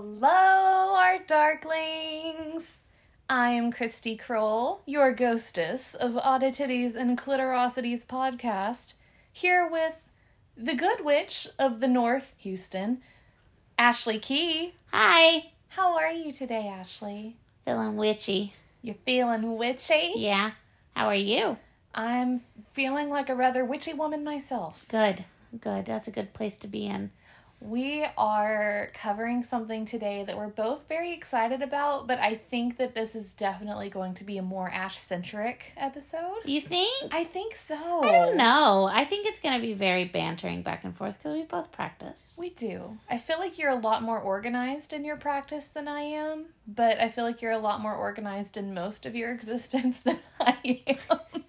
Hello, our darklings! I am Christy Kroll, your ghostess of Oddities and Clitorosities podcast, here with the good witch of the North, Houston, Ashley Key. Hi. How are you today, Ashley? Feeling witchy. You're feeling witchy? Yeah. How are you? I'm feeling like a rather witchy woman myself. Good. Good. That's a good place to be in. We are covering something today that we're both very excited about, but I think that this is definitely going to be a more Ash centric episode. You think? I think so. I don't know. I think it's going to be very bantering back and forth because we both practice. We do. I feel like you're a lot more organized in your practice than I am, but I feel like you're a lot more organized in most of your existence than I am.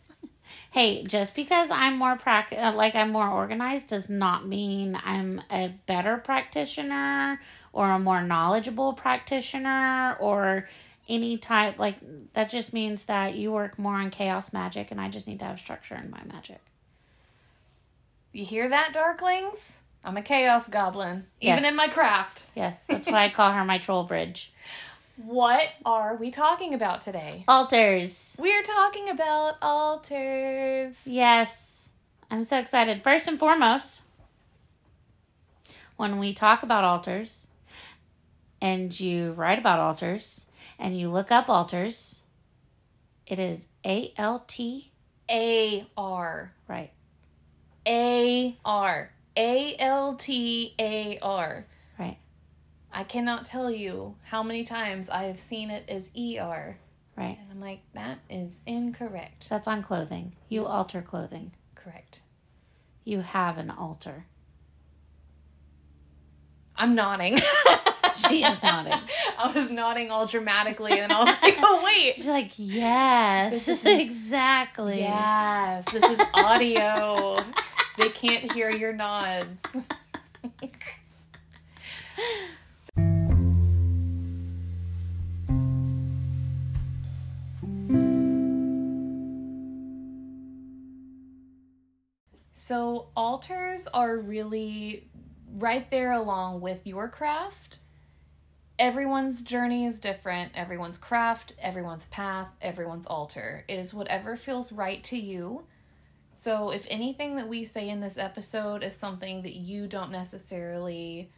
Hey, just because I'm more prac- uh, like I'm more organized does not mean I'm a better practitioner or a more knowledgeable practitioner or any type like that just means that you work more on chaos magic and I just need to have structure in my magic. You hear that, Darklings? I'm a chaos goblin, even Yes. in my craft. Yes, that's why I call her my troll bridge. What are we talking about today? Altars. We're talking about altars. Yes. I'm so excited. First and foremost, when we talk about altars and you write about altars and you look up altars, it is A L T, A R. right? A R. A L T A R. I cannot tell you how many times I have seen it as E R. Right. And I'm like, that is incorrect. That's on clothing. You alter clothing. Correct. You have an altar. I'm nodding. She is nodding. I was nodding all dramatically, and I was like, oh, wait. She's like, yes, This is- exactly. Yes, this is audio. they can't hear your nods. So, altars are really right there along with your craft. Everyone's journey is different. Everyone's craft, everyone's path, everyone's altar. It is whatever feels right to you. So, if anything that we say in this episode is something that you don't necessarily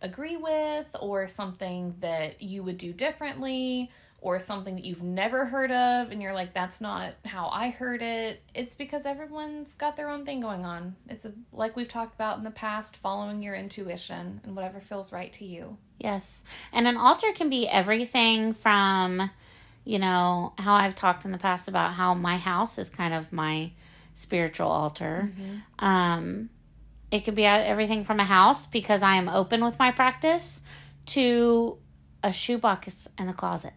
agree with, or something that you would do differently, or something that you've never heard of, and you're like, that's not how I heard it, it's because everyone's got their own thing going on. It's a, like we've talked about in the past, following your intuition and whatever feels right to you. Yes. And an altar can be everything from, you know, how I've talked in the past about how my house is kind of my spiritual altar. Um, it could be everything from a house because I am open with my practice to a shoebox in the closet.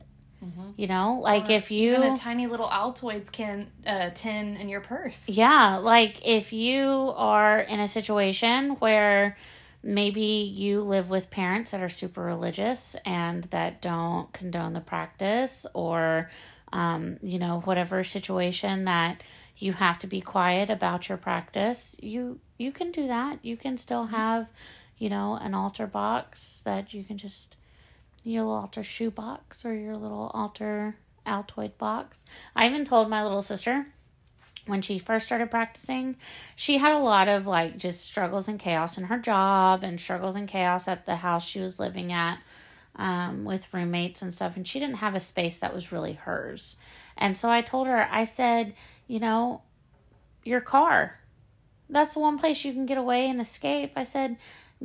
You know, like Or if you even a tiny little Altoids can uh, tin in your purse. Yeah, like if you are in a situation where maybe you live with parents that are super religious and that don't condone the practice, or, um, you know, whatever situation that you have to be quiet about your practice, you you can do that. You can still have, you know, an altar box that you can just your little altar shoe box or your little altar Altoid box. I even told my little sister when she first started practicing, she had a lot of like just struggles and chaos in her job and struggles and chaos at the house she was living at um, with roommates and stuff. And she didn't have a space that was really hers. And so I told her, I said, you know, your car, that's the one place you can get away and escape. I said,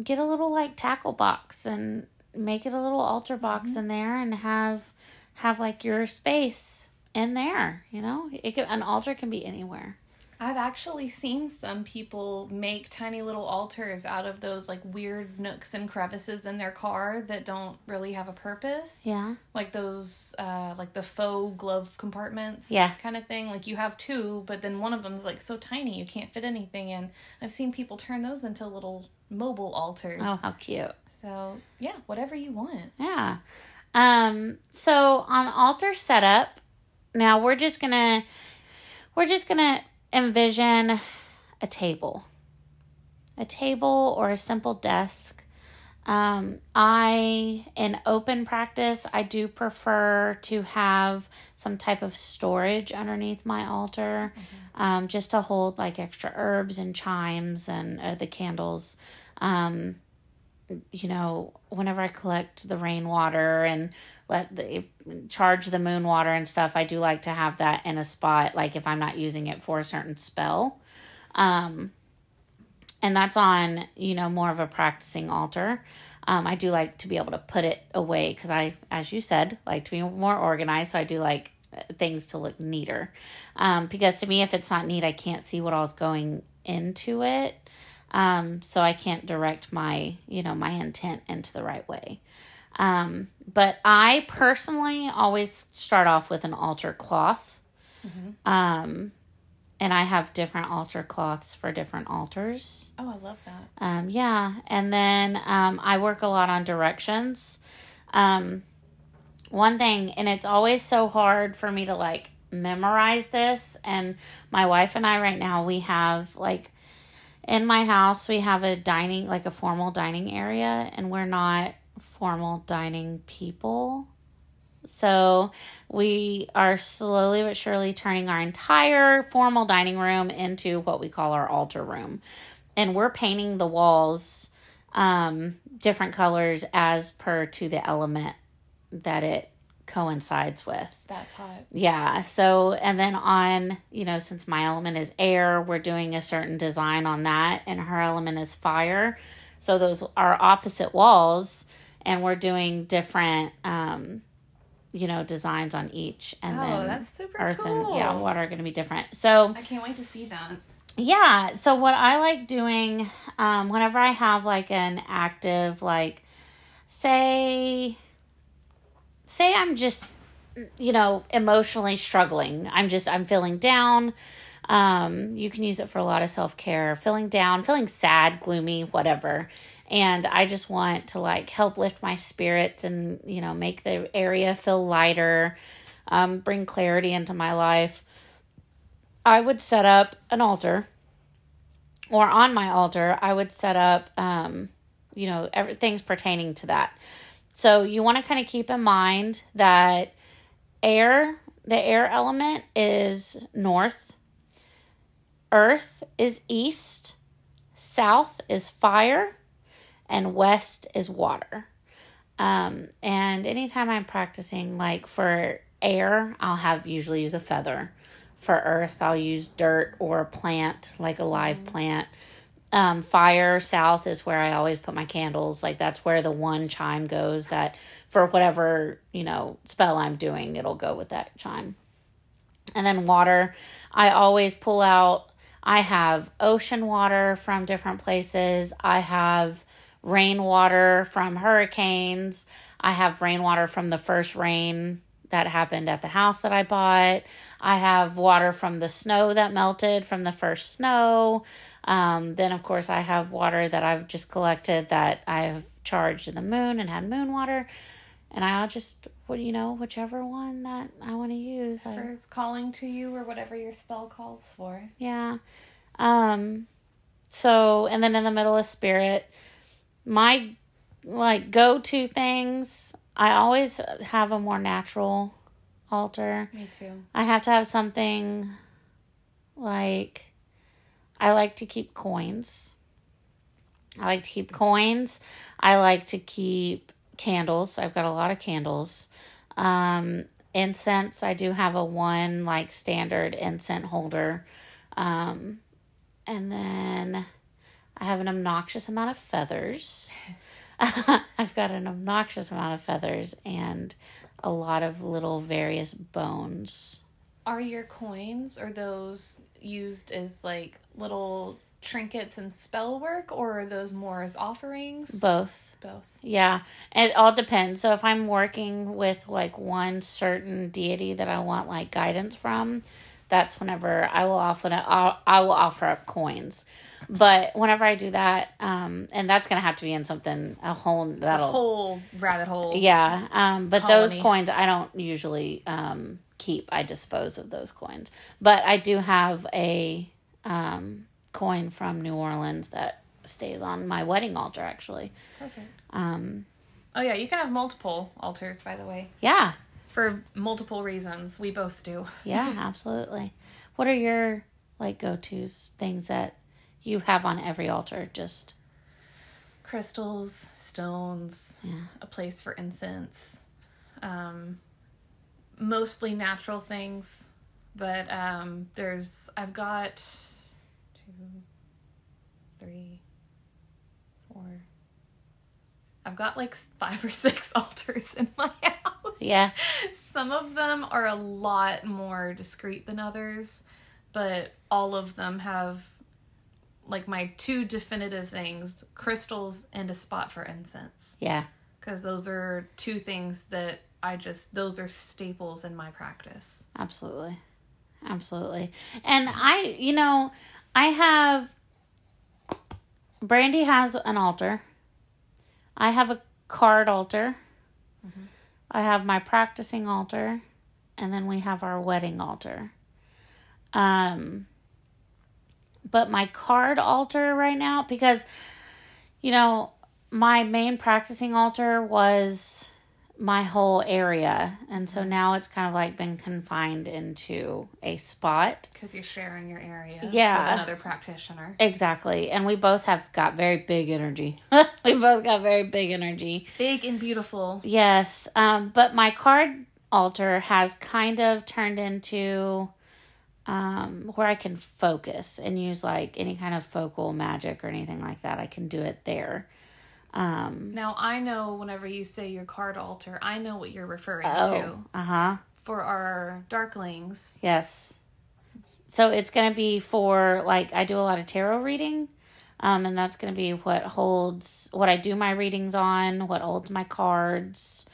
get a little like tackle box and make it a little altar box in there and have have like your space in there you know it can, an altar can be anywhere I've actually seen some people make tiny little altars out of those like weird nooks and crevices in their car that don't really have a purpose. yeah Like those, uh, like the faux glove compartments, Yeah. kind of thing. Like you have two, but then one of them's like so tiny you can't fit anything in. I've seen people turn those into little mobile altars. oh how cute So yeah, whatever you want. Yeah. Um so on altar setup, now we're just going to we're just to envision a table. A table or a simple desk Um, I, in open practice, I do prefer to have some type of storage underneath my altar um, just to hold like extra herbs and chimes and uh, the candles. Um, you know, whenever I collect the rainwater and let the charge the moon water and stuff, I do like to have that in a spot, like if I'm not using it for a certain spell. Um, and that's on, you know, more of a practicing altar. Um, I do like to be able to put it away because I, as you said, like to be more organized. So I do like uh, things to look neater. Um, because to me, if it's not neat, I can't see what all's going into it. Um, so I can't direct my, you know, my intent into the right way. Um, but I personally always start off with an altar cloth. Um, and I have different altar cloths for different altars. Oh, I love that. Um, yeah, and then um, I work a lot on directions. Um, one thing, and it's always so hard for me to like memorize this. And my wife and I, right now, we have like in my house, we have a dining, like a formal dining area, and we're not formal dining people. So we are slowly but surely turning our entire formal dining room into what we call our altar room. And we're painting the walls um, different colors as per to the element that it coincides with. That's hot. Yeah. So, and then on, you know, since my element is air, we're doing a certain design on that, and her element is fire. So, those are opposite walls, and we're doing different, um, you know, designs on each. And Oh, then that's super earth and yeah, water are going to be different. So, I can't wait to see that. yeah. So what I like doing, um, whenever I have like an active, like, say, say I'm just, you know, emotionally struggling. I'm just, I'm feeling down. Um, you can use it for a lot of self care. Feeling down, feeling sad, gloomy, whatever. And I just want to like help lift my spirits and, you know, make the area feel lighter, um, bring clarity into my life. I would set up an altar, or on my altar, I would set up, um, you know, everything's pertaining to that. So you want to kind of keep in mind that air, the air element is north, earth is east, south is fire, and west is water. Um, and anytime I'm practicing, like for air, I'll have usually use a feather. For earth, I'll use dirt or a plant, like a live plant. Um, fire south is where I always put my candles. Like that's where the one chime goes. That for whatever you know spell I'm doing, it'll go with that chime. And then water, I always pull out. I have ocean water from different places. I have rainwater from hurricanes. I have rainwater from the first rain that happened at the house that I bought. I have water from the snow that melted from the first snow. Um, then, of course, I have water that I've just collected that I've charged in the moon and had moon water. And I'll just, what you know, whichever one that I want to use. I, Whatever's calling to you or whatever your spell calls for. yeah. Um so and then in the middle of spirit, my like go-to things, I always have a more natural altar. Me too. I have to have something like I like to keep coins. I like to keep coins. I like to keep candles. I've got a lot of candles. Um, incense, I do have a one like standard incense holder. Um, and then I have an obnoxious amount of feathers. I've got an obnoxious amount of feathers and a lot of little various bones. Are your coins or those used as like little trinkets and spell work or are those more as offerings? Both. Both. Yeah, it all depends. So if I'm working with like one certain deity that I want like guidance from, that's whenever I will offer I'll, I will offer up coins. But whenever I do that, um, and that's gonna have to be in something a whole a that'll whole rabbit hole. yeah. Um, but those coins I don't usually um keep. I dispose of those coins. But I do have a um coin from New Orleans that stays on my wedding altar actually. Perfect. Um, Oh yeah, you can have multiple altars, by the way, yeah, for multiple reasons. We both do. yeah, absolutely. What are your like go tos things that you have on every altar? Just Crystals, stones, yeah, a place for incense, um, mostly natural things, but um, there's I've got two, three, four. I've got like five or six altars in my house. yeah, Some of them are a lot more discreet than others, but all of them have like my two definitive things crystals and a spot for incense. yeah, Because those are two things that I just, those are staples in my practice. absolutely, absolutely. And I, you know, I have. Brandy has an altar. I have a card altar. I have my practicing altar, and then we have our wedding altar. Um, but my card altar right now, because, you know, my main practicing altar was my whole area, and so now it's kind of like been confined into a spot. Because you're sharing your area Yeah. with another practitioner. Exactly. And we both have got very big energy. we both got very big energy. Big and beautiful. Yes. Um, but my card altar has kind of turned into um, where I can focus and use like any kind of focal magic or anything like that. I can do it there. Um, Now, I know whenever you say your card altar, I know what you're referring oh, to. uh huh. For our darklings, Yes. So it's going to be for like I do a lot of tarot reading. Um, and that's going to be what holds what I do my readings on, what holds my cards.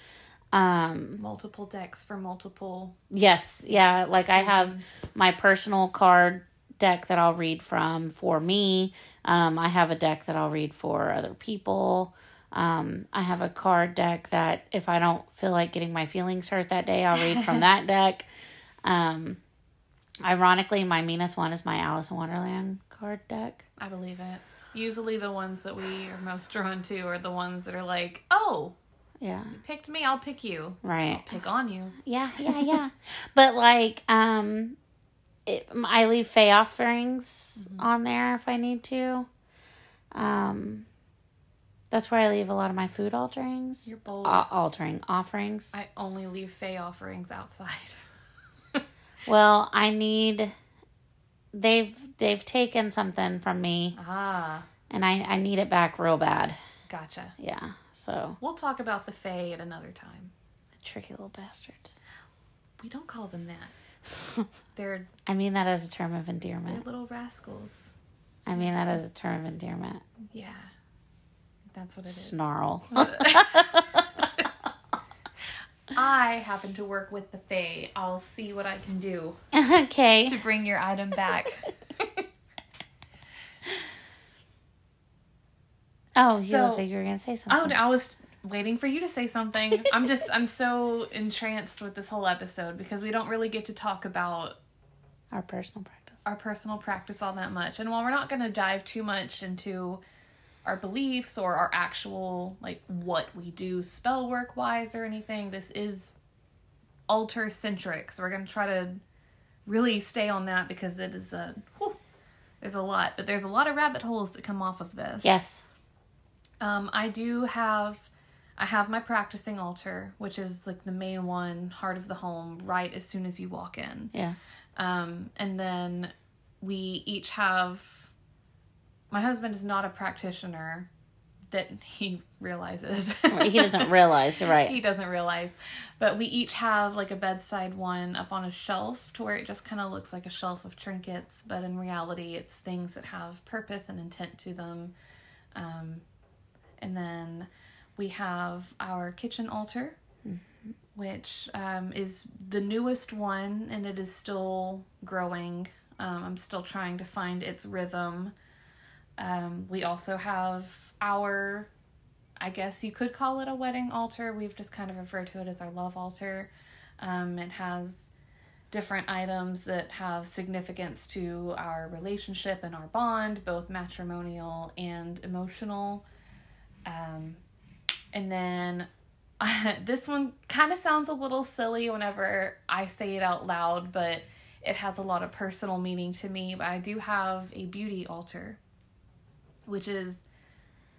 Um, multiple decks for multiple yes, yeah, like I have my personal card deck that I'll read from for me. Um, I have a deck that I'll read for other people. Um, I have a card deck that if I don't feel like getting my feelings hurt that day, I'll read from that deck. Um, ironically, my meanest one is my Alice in Wonderland card deck. I believe it. Usually, the ones that we are most drawn to are the ones that are like, "Oh, Yeah, you picked me, I'll pick you. right. Pick on you." Yeah, yeah, yeah. but like, um, it, I leave Fey offerings on there if I need to. Um, that's where I leave a lot of my food alterings. You're bold. Uh, altering offerings. I only leave Fey offerings outside. well, I need. They've they've taken something from me, ah, and I I need it back real bad. gotcha. Yeah, so We'll talk about the Fey at another time. tricky little bastards. We don't call them that. They're I mean that as a term of they're endearment. little rascals. I mean that as a term of endearment. Yeah, that's what it is. Snarl. I happen to work with the Fae. I'll see what I can do okay. to bring your item back. Oh, you So- look like you were gonna say something. oh, no, I was waiting for you to say something. I'm just, I'm so entranced with this whole episode because we don't really get to talk about Our personal practice. our personal practice all that much. And while we're not going to dive too much into our beliefs or our actual, like, what we do spell work wise or anything, this is altar centric. So we're going to try to really stay on that because it is a, whew, there's a lot, but there's a lot of rabbit holes that come off of this. Yes. Um, I do have, I have my practicing altar, which is like the main one, heart of the home, right as soon as you walk in. Yeah. Um, and then we each have. My husband is not a practitioner that he realizes. He doesn't realize, you're he doesn't realize. But we each have like a bedside one up on a shelf to where it just kind of looks like a shelf of trinkets, but in reality, it's things that have purpose and intent to them. Um, and then we have our kitchen altar, which um, is the newest one and it is still growing. Um, I'm still trying to find its rhythm. Um, we also have our, I guess you could call it a wedding altar. We've just kind of referred to it as our love altar. Um, it has different items that have significance to our relationship and our bond, both matrimonial and emotional. Um, and then this one kind of sounds a little silly whenever I say it out loud, but it has a lot of personal meaning to me. But I do have a beauty altar, which is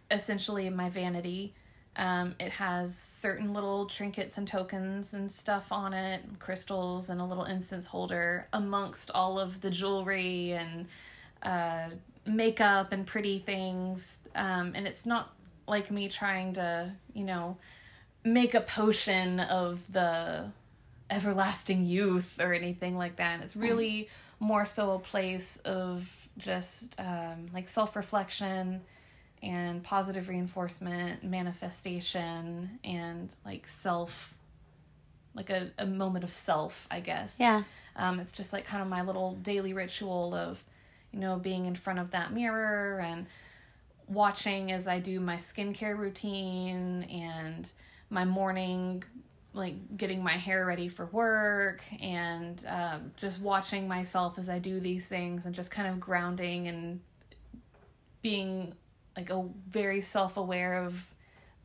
essentially my vanity. Um, it has certain little trinkets and tokens and stuff on it, crystals and a little incense holder amongst all of the jewelry and uh, makeup and pretty things. Um, and it's not like me trying to, you know, make a potion of the everlasting youth or anything like that. It's really more so a place of just um, like self reflection and positive reinforcement, manifestation, and like self, like a, a moment of self, I guess. Yeah. Um, it's just like kind of my little daily ritual of, you know, being in front of that mirror and watching as I do my skincare routine and my morning, like getting my hair ready for work and um, just watching myself as I do these things and just kind of grounding and being like a very self-aware of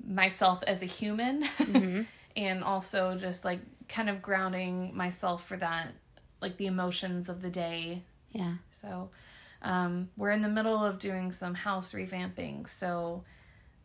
myself as a human Mm-hmm. and also just like kind of grounding myself for that like the emotions of the day Yeah. so um, we're in the middle of doing some house revamping so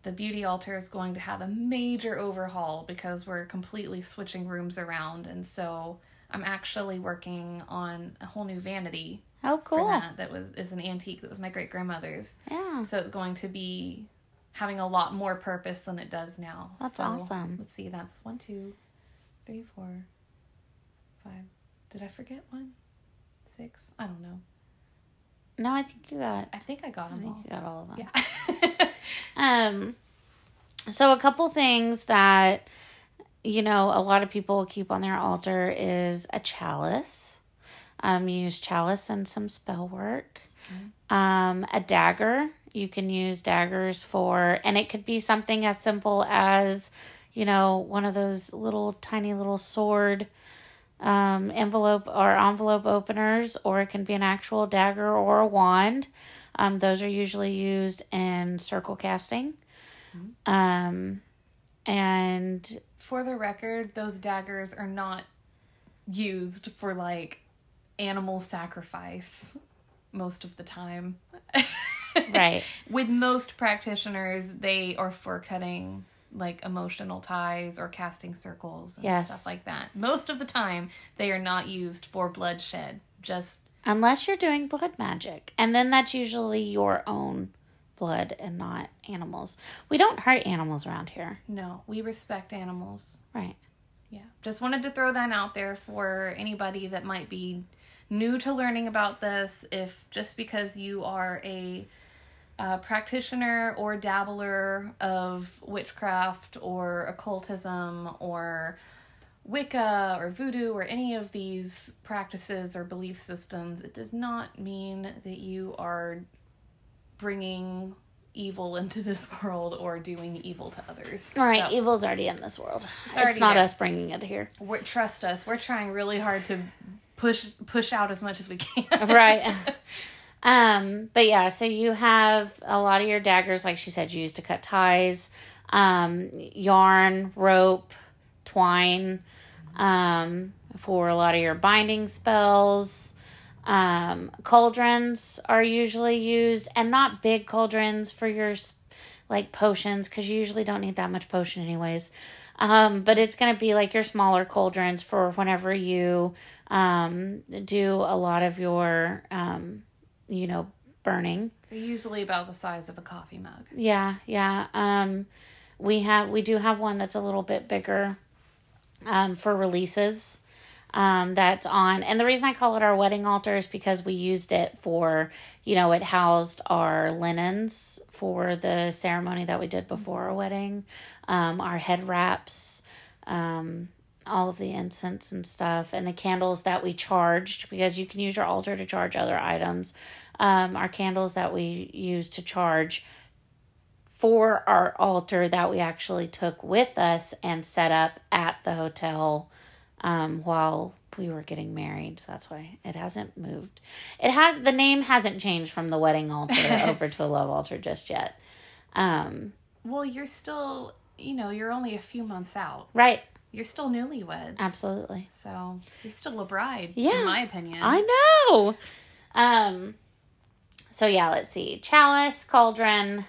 the beauty altar is going to have a major overhaul because we're completely switching rooms around and so i'm actually working on a whole new vanity Oh, for cool. that that was is an antique that was my great grandmother's Yeah. so it's going to be having a lot more purpose than it does now. That's So, awesome. Let's see, that's one, two, three, four, five. Did I forget one? Six? I don't know. No, I think you got. I think I got I think all. you got all of them. Yeah. Um, so a couple things that you know a lot of people keep on their altar is a chalice. Um, you use chalice and some spell work. Um, a dagger. You can use daggers for, and it could be something as simple as, you know, one of those little tiny little sword um, envelope or envelope openers, or it can be an actual dagger or a wand. Um, those are usually used in circle casting. Um, and for the record, those daggers are not used for like animal sacrifice most of the time. right, With most practitioners, they are for cutting like emotional ties or casting circles and Yes. stuff like that. Most of the time, they are not used for bloodshed. Just unless you're doing blood magic, and then that's usually your own blood and not animals. We don't hurt animals around here, no, we respect animals. right? Yeah. Just wanted to throw that out there for anybody that might be new to learning about this. If just because you are a uh, practitioner or dabbler of witchcraft or occultism or Wicca or voodoo or any of these practices or belief systems, it does not mean that you are bringing evil into this world or doing evil to others. All right, So- evil's already in this world. It's, already not there. us bringing it here. we're, trust us we're trying really hard to push push out as much as we can right um but yeah so you have a lot of your daggers like she said you used to cut ties um yarn rope twine um for a lot of your binding spells. Um cauldrons are usually used and not big cauldrons for your like potions because you usually don't need that much potion anyways. Um, but it's going to be like your smaller cauldrons for whenever you um, do a lot of your, um, you know, burning. they're usually about the size of a coffee mug Yeah, yeah. Um, we have we do have one that's a little bit bigger um, for releases. Um, that's on, and the reason I call it our wedding altar is because we used it for, you know, it housed our linens for the ceremony that we did before our wedding, um, our head wraps, um, all of the incense and stuff, and the candles that we charged because you can use your altar to charge other items. Um, our candles that we use to charge for our altar that we actually took with us and set up at the hotel um, while we were getting married. So that's why it hasn't moved. It has the name hasn't changed from the wedding altar over to a love altar just yet. Um, Well, you're still, you know, you're only a few months out. right. You're still newlyweds. Absolutely. So you're still a bride, Yeah. in my opinion. I know. Um so yeah, let's see. Chalice, cauldron,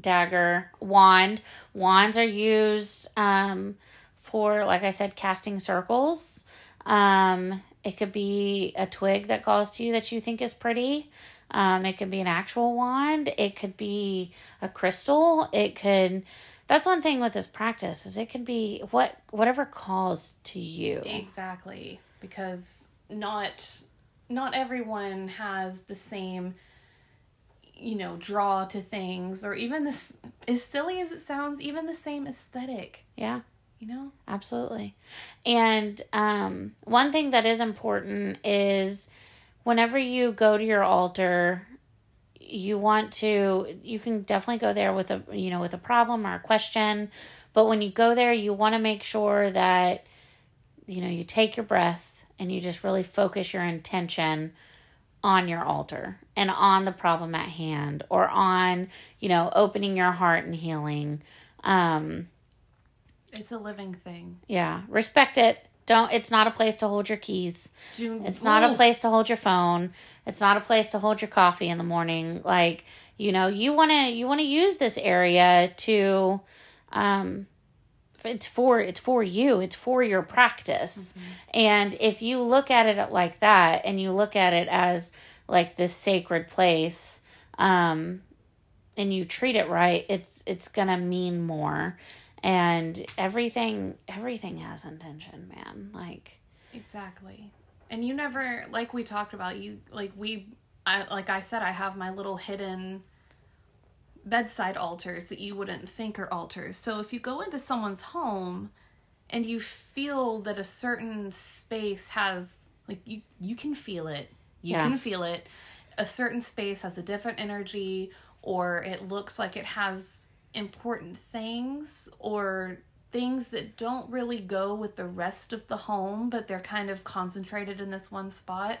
dagger, wand. Wands are used um for like I said casting circles. Um it could be a twig that calls to you that you think is pretty. Um it could be an actual wand. It could be a crystal. It could that's one thing with this practice is it can be what whatever calls to you. Exactly, because not not everyone has the same you know, draw to things or even this as silly as it sounds, even the same aesthetic, Yeah. you know? Absolutely. And um, one thing that is important is whenever you go to your altar, you want to you can definitely go there with a you know with a problem or a question but when you go there you want to make sure that you know you take your breath and you just really focus your intention on your altar and on the problem at hand or on you know opening your heart and healing um It's a living thing. yeah, respect it. Don't it's not a place to hold your keys. It's not a place to hold your phone. It's not a place to hold your coffee in the morning. Like, you know, you want to you want to use this area to um it's for it's for you. It's for your practice. And if you look at it like that and you look at it as like this sacred place, um and you treat it right, it's it's going to mean more. And everything everything has intention, man. Like Exactly. And you never like we talked about you like we I like I said I have my little hidden bedside altars that you wouldn't think are altars. So if you go into someone's home and you feel that a certain space has like you you can feel it. You Yeah. can feel it. A certain space has a different energy or it looks like it has important things or things that don't really go with the rest of the home, but they're kind of concentrated in this one spot,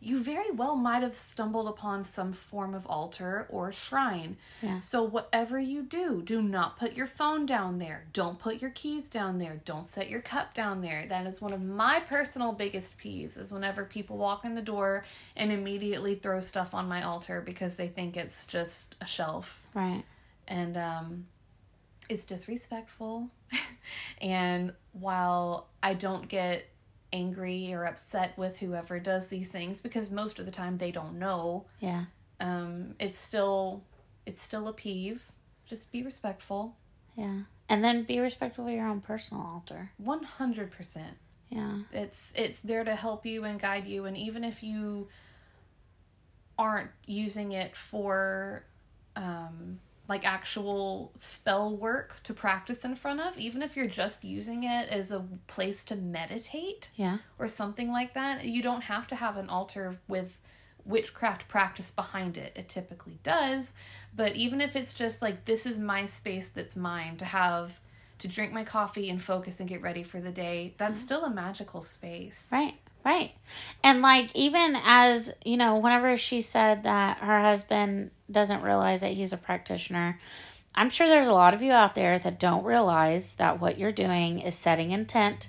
you very well might have stumbled upon some form of altar or shrine. Yeah. So, whatever you do, do not put your phone down there. Don't put your keys down there. Don't set your cup down there. That is one of my personal biggest peeves is whenever people walk in the door and immediately throw stuff on my altar because they think it's just a shelf right. And um, it's disrespectful. and while I don't get angry or upset with whoever does these things because most of the time they don't know, Yeah. um, it's still it's still a peeve. Just be respectful. Yeah. And then be respectful of your own personal altar. One hundred percent. Yeah. It's it's there to help you and guide you, and even if you aren't using it for um, like actual spell work to practice in front of, even if you're just using it as a place to meditate Yeah. or something like that, you don't have to have an altar with witchcraft practice behind it. It typically does, but even if it's just like this is my space that's mine to have to drink my coffee and focus and get ready for the day, that's mm-hmm. still a magical space. Right. Right. And like even as, you know, whenever she said that her husband doesn't realize that he's a practitioner, I'm sure there's a lot of you out there that don't realize that what you're doing is setting intent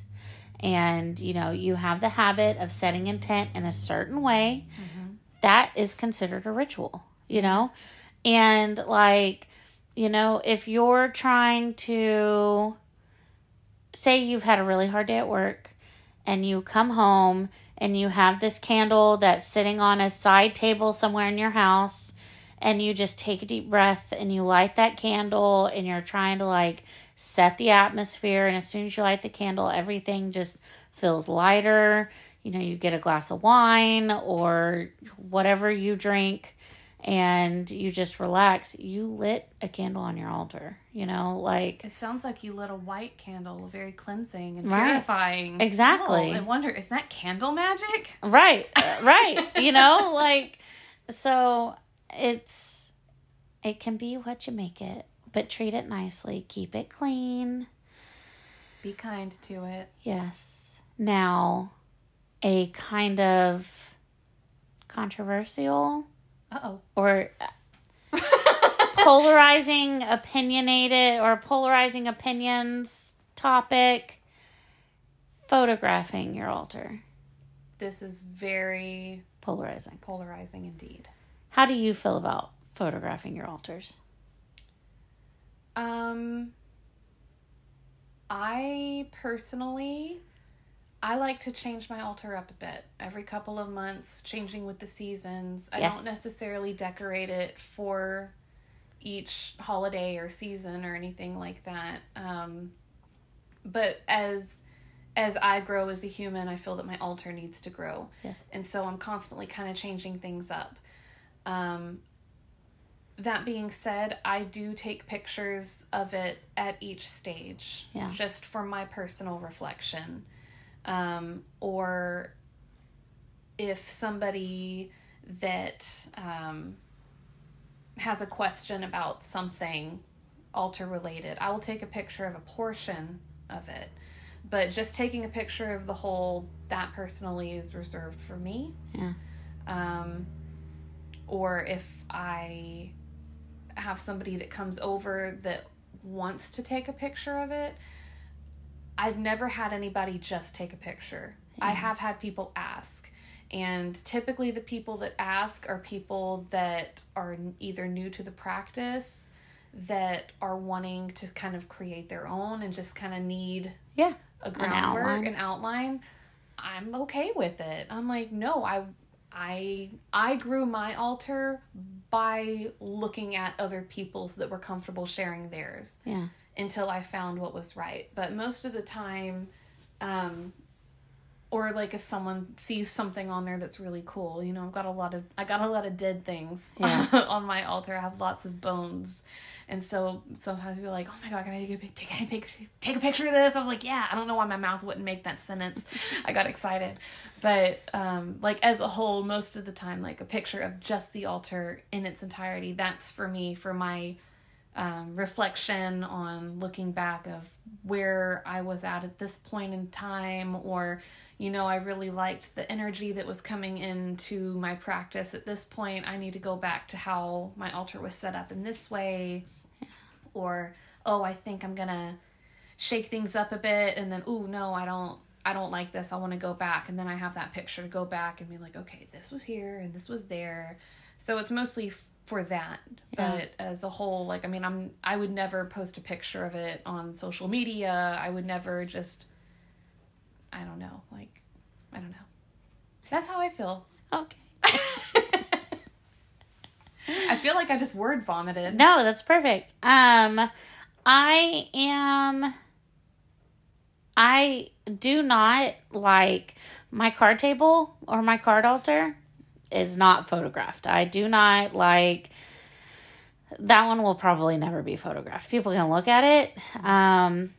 and, you know, you have the habit of setting intent in a certain way. Mm-hmm. That is considered a ritual, you know? And like, you know, if you're trying to say you've had a really hard day at work and you come home and you have this candle that's sitting on a side table somewhere in your house and you just take a deep breath and you light that candle and you're trying to like set the atmosphere and as soon as you light the candle everything just feels lighter. You know you get a glass of wine or whatever you drink and you just relax you lit a candle on your altar you know like It sounds like you lit a white candle, very cleansing and Right. purifying. Exactly. Oh, I wonder, is that candle magic? right uh, right you know like so it's it can be what you make it but treat it nicely keep it clean Be kind to it. yes now a kind of controversial Uh oh. or polarizing, opinionated, or polarizing opinions topic photographing your altar. This is very Polarizing. polarizing indeed. How do you feel about photographing your altars? Um, I personally, I like to change my altar up a bit every couple of months, changing with the seasons. I Yes. don't necessarily decorate it for each holiday or season or anything like that. Um, but as as I grow as a human, I feel that my altar needs to grow. Yes. And so I'm constantly kind of changing things up. Um, that being said, I do take pictures of it at each stage, Yeah. just for my personal reflection. Um, or if somebody that um, has a question about something altar related, I will take a picture of a portion of it. But just taking a picture of the whole, that personally is reserved for me. Yeah. Um, or if I have somebody that comes over that wants to take a picture of it, I've never had anybody just take a picture. I hmm. have had people ask. And typically, the people that ask are people that are either new to the practice, that are wanting to kind of create their own and just kind of need Yeah. a groundwork, outline. an outline, I'm okay with it. I'm like, no, I I I grew my altar by looking at other people's that were comfortable sharing theirs Yeah. Until I found what was right. But most of the time, um, or like if someone sees something on there that's really cool, you know, I've got a lot of I got a lot of dead things Yeah. on my altar. I have lots of bones, and so sometimes people are like, "Oh my god, can I take a pic- take a picture take a picture of this?" I was like, "Yeah." I don't know why my mouth wouldn't make that sentence. I got excited, but um, like as a whole, most of the time, like a picture of just the altar in its entirety. That's for me for my um, reflection on looking back of where I was at at this point in time, or, you know, I really liked the energy that was coming into my practice at this point. I need to go back to how my altar was set up in this way, or, oh, I think I'm gonna shake things up a bit, and then, oh, no, I don't. I don't like this. I want to go back. And then I have that picture to go back and be like, okay, this was here and this was there. So it's mostly for that. Yeah. But as a whole, like, I mean, I'm, I would never post a picture of it on social media. I would never just, I don't know, like, I don't know. That's how I feel. Okay. I feel like I just word vomited. No, that's perfect. Um, I am. I do not like my card table or my card altar is not photographed. I do not like that one will probably never be photographed. People can look at it. Um,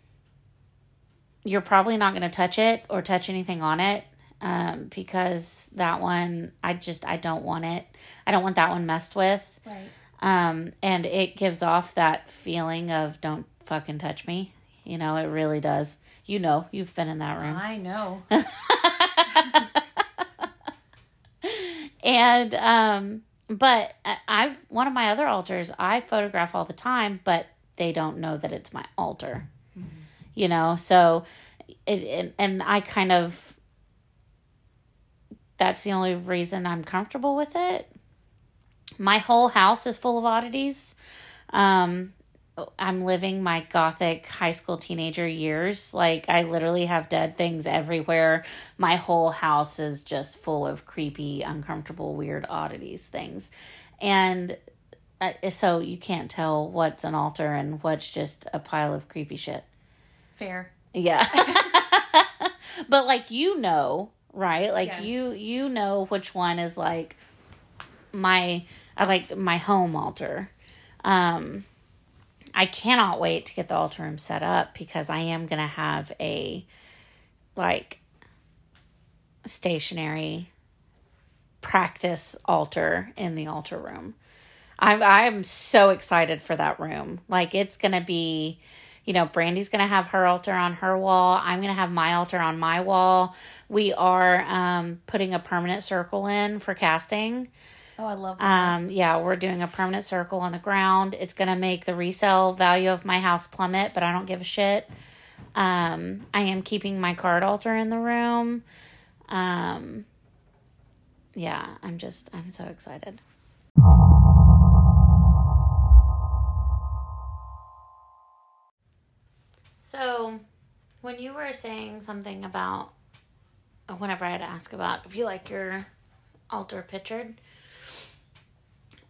you're probably not going to touch it or touch anything on it um, because that one, I just, I don't want it. I don't want that one messed with. Right. Um, and it gives off that feeling of don't fucking touch me. You know, it really does. You know, you've been in that room. I know. and um but I- I've one of my other altars I photograph all the time, but they don't know that it's my altar. You know, so it, it and I kind of that's the only reason I'm comfortable with it. My whole house is full of oddities. Um I'm living my gothic high school teenager years. Like I literally have dead things everywhere. My whole house is just full of creepy, uncomfortable, weird oddities things. And uh, so you can't tell what's an altar and what's just a pile of creepy shit. Fair. Yeah. but like you know, right? Like Yes. you you know which one is like my I like my home altar. Um I cannot wait to get the altar room set up because I am going to have a like stationary practice altar in the altar room. I'm I'm so excited for that room. Like it's going to be you know, Brandy's going to have her altar on her wall. I'm going to have my altar on my wall. We are um, putting a permanent circle in for casting. Oh, I love that. Um, yeah, we're doing a permanent circle on the ground. It's going to make the resale value of my house plummet, but I don't give a shit. Um, I am keeping my card altar in the room. Um, yeah, I'm just, I'm so excited. So, when you were saying something about, whenever I had to ask about if you like your altar pictured,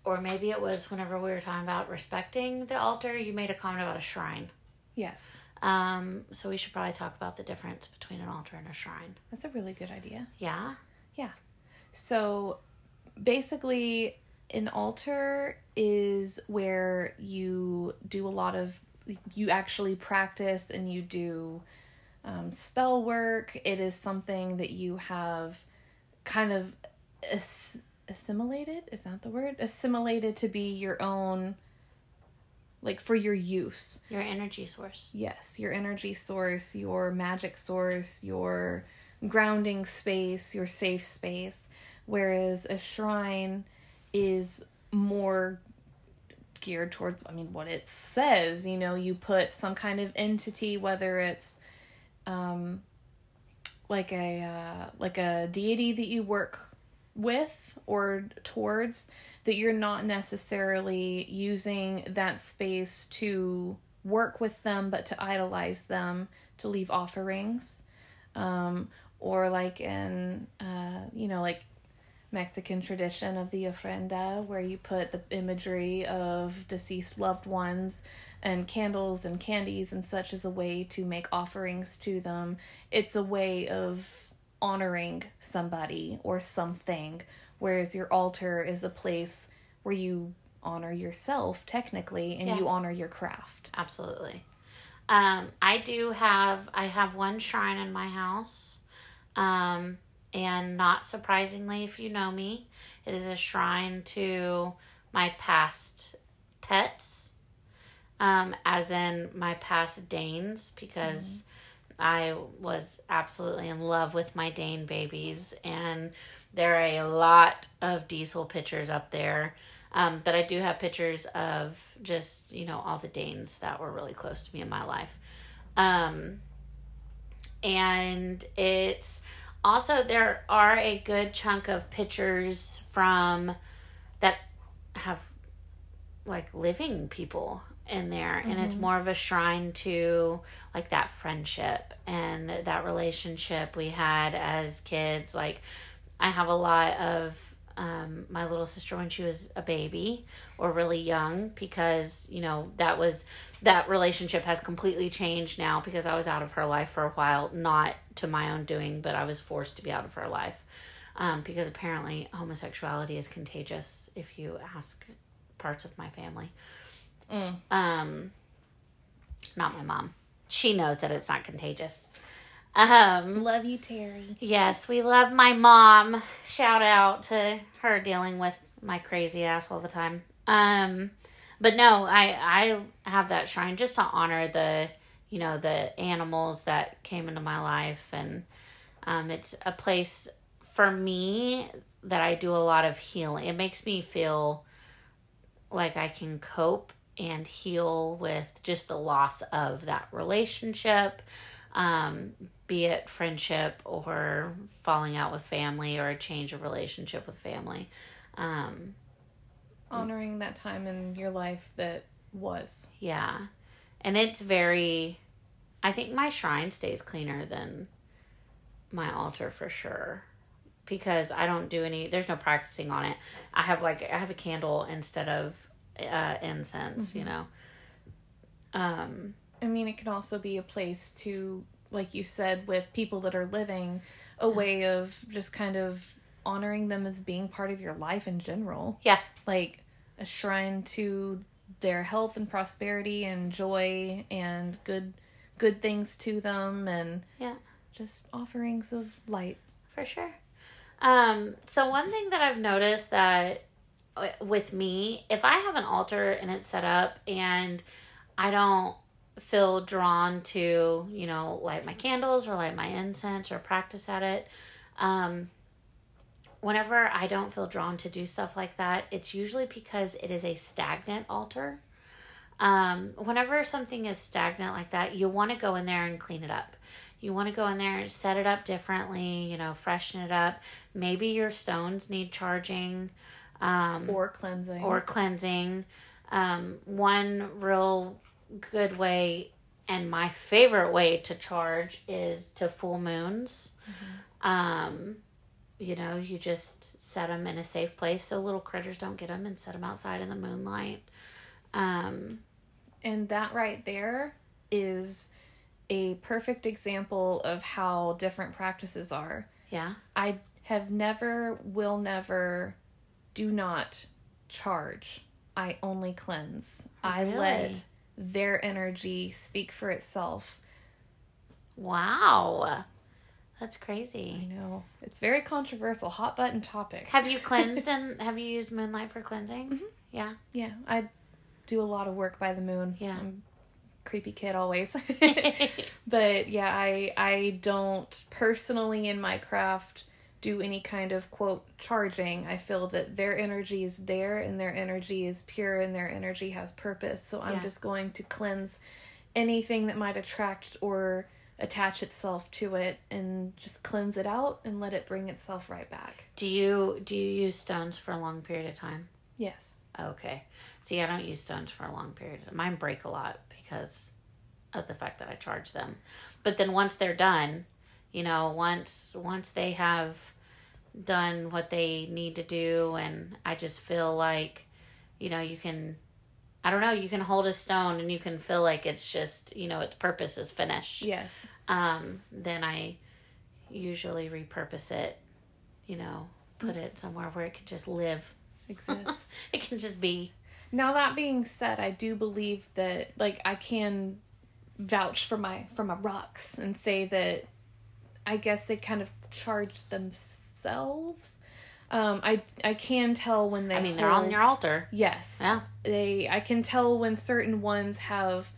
or maybe it was whenever we were talking about respecting the altar, you made a comment about a shrine. yes. Um, so we should probably talk about the difference between an altar and a shrine. That's a really good idea. Yeah. Yeah. So basically, an altar is where you do a lot of, you actually practice and you do um, spell work. It is something that you have kind of assimilated. Is that the word? Assimilated to be your own, like for your use. Your energy source. Yes, your energy source, your magic source, your grounding space, your safe space. Whereas a shrine is more geared towards, I mean, what it says. You know, you put some kind of entity, whether it's um, like a uh, like a deity that you work with or towards that you're not necessarily using that space to work with them but to idolize them to leave offerings. Um, or like in uh, you know like mexican tradition of the ofrenda where you put the imagery of deceased loved ones and candles and candies and such as a way to make offerings to them. It's a way of honoring somebody or something whereas your altar is a place where you honor yourself technically and Yeah. you honor your craft Absolutely. Um, I do have I have one shrine in my house. Um, and not surprisingly, if you know me, it is a shrine to my past pets. Um, as in my past Danes, because I was absolutely in love with my Dane babies, and there are a lot of diesel pictures up there. Um, but I do have pictures of just, you know, all the Danes that were really close to me in my life. Um, and it's also, there are a good chunk of pictures from that have like living people in there and it's more of a shrine to like that friendship and that relationship we had as kids. Like i have a lot of um, my little sister when she was a baby or really young because you know that was that relationship has completely changed now because i was out of her life for a while not to my own doing but i was forced to be out of her life. Um, because apparently homosexuality is contagious if you ask parts of my family um not my mom she knows that it's not contagious um love you terry Yes, we love my mom. Shout out to her dealing with my crazy ass all the time. Um, but no, I I have that shrine just to honor the you know the animals that came into my life, and um, it's a place for me that I do a lot of healing. It makes me feel like I can cope and heal with just the loss of that relationship um, be it friendship or falling out with family or a change of relationship with family. Um, honoring that time in your life that was yeah. And it's very, I think my shrine stays cleaner than my altar for sure. Because I don't do any, there's no practicing on it. I have like, I have a candle instead of uh, incense, you know. Um, I mean, it can also be a place to, like you said, with people that are living, a way of just kind of honoring them as being part of your life in general. yeah, Like a shrine to their health and prosperity and joy and good good things to them and yeah. just offerings of light. For sure. Um, so one thing that I've noticed that with me, if I have an altar and it's set up and I don't feel drawn to, you know, light my candles or light my incense or practice at it, um, whenever I don't feel drawn to do stuff like that, it's usually because it is a stagnant altar. Um, whenever something is stagnant like that, you want to go in there and clean it up. You want to go in there and set it up differently, you know, freshen it up. Maybe your stones need charging um, or cleansing. or cleansing. Um, one real good way and my favorite way to charge is to full moons. Um, you know, you just set them in a safe place so little critters don't get them and set them outside in the moonlight. Um, And that right there is a perfect example of how different practices are. yeah. I have never, will never, do not charge. I only cleanse. I let their energy speak for itself. Wow. That's crazy. I know. It's very controversial, hot button topic. Have you cleansed and have you used moonlight for cleansing? Mm-hmm. Yeah. Yeah, I do a lot of work by the moon. Yeah. I'm creepy kid always. but yeah, I I don't personally in my craft do any kind of quote charging. I feel that their energy is there and their energy is pure and their energy has purpose. So I'm Yeah. just going to cleanse anything that might attract or attach itself to it and just cleanse it out and let it bring itself right back. do you do you use stones for a long period of time? Yes. Okay. See, I don't use stones for a long period. Mine break a lot because of the fact that I charge them. But then once they're done, you know, once once they have done what they need to do and I just feel like, you know, you can I don't know, you can hold a stone and you can feel like it's just, you know, its purpose is finished. Yes. Um, then I usually repurpose it, you know, put it somewhere where it can just live. Exist. It can just be. Now that being said, I do believe that like I can vouch for my for my rocks and say that I guess they kind of charge themselves. Um, I I can tell when they. I mean, they're on your altar. Yes. Yeah. They I can tell when certain ones have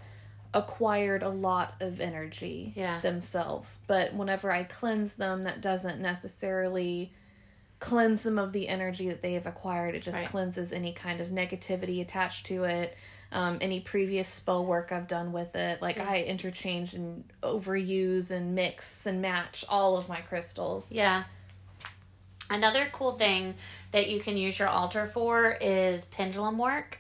acquired a lot of energy Yeah. themselves. But whenever I cleanse them, that doesn't necessarily cleanse them of the energy that they have acquired. It just Right. cleanses any kind of negativity attached to it. Um, any previous spell work I've done with it. Like I interchange and overuse and mix and match all of my crystals. Yeah. Another cool thing that you can use your altar for is pendulum work.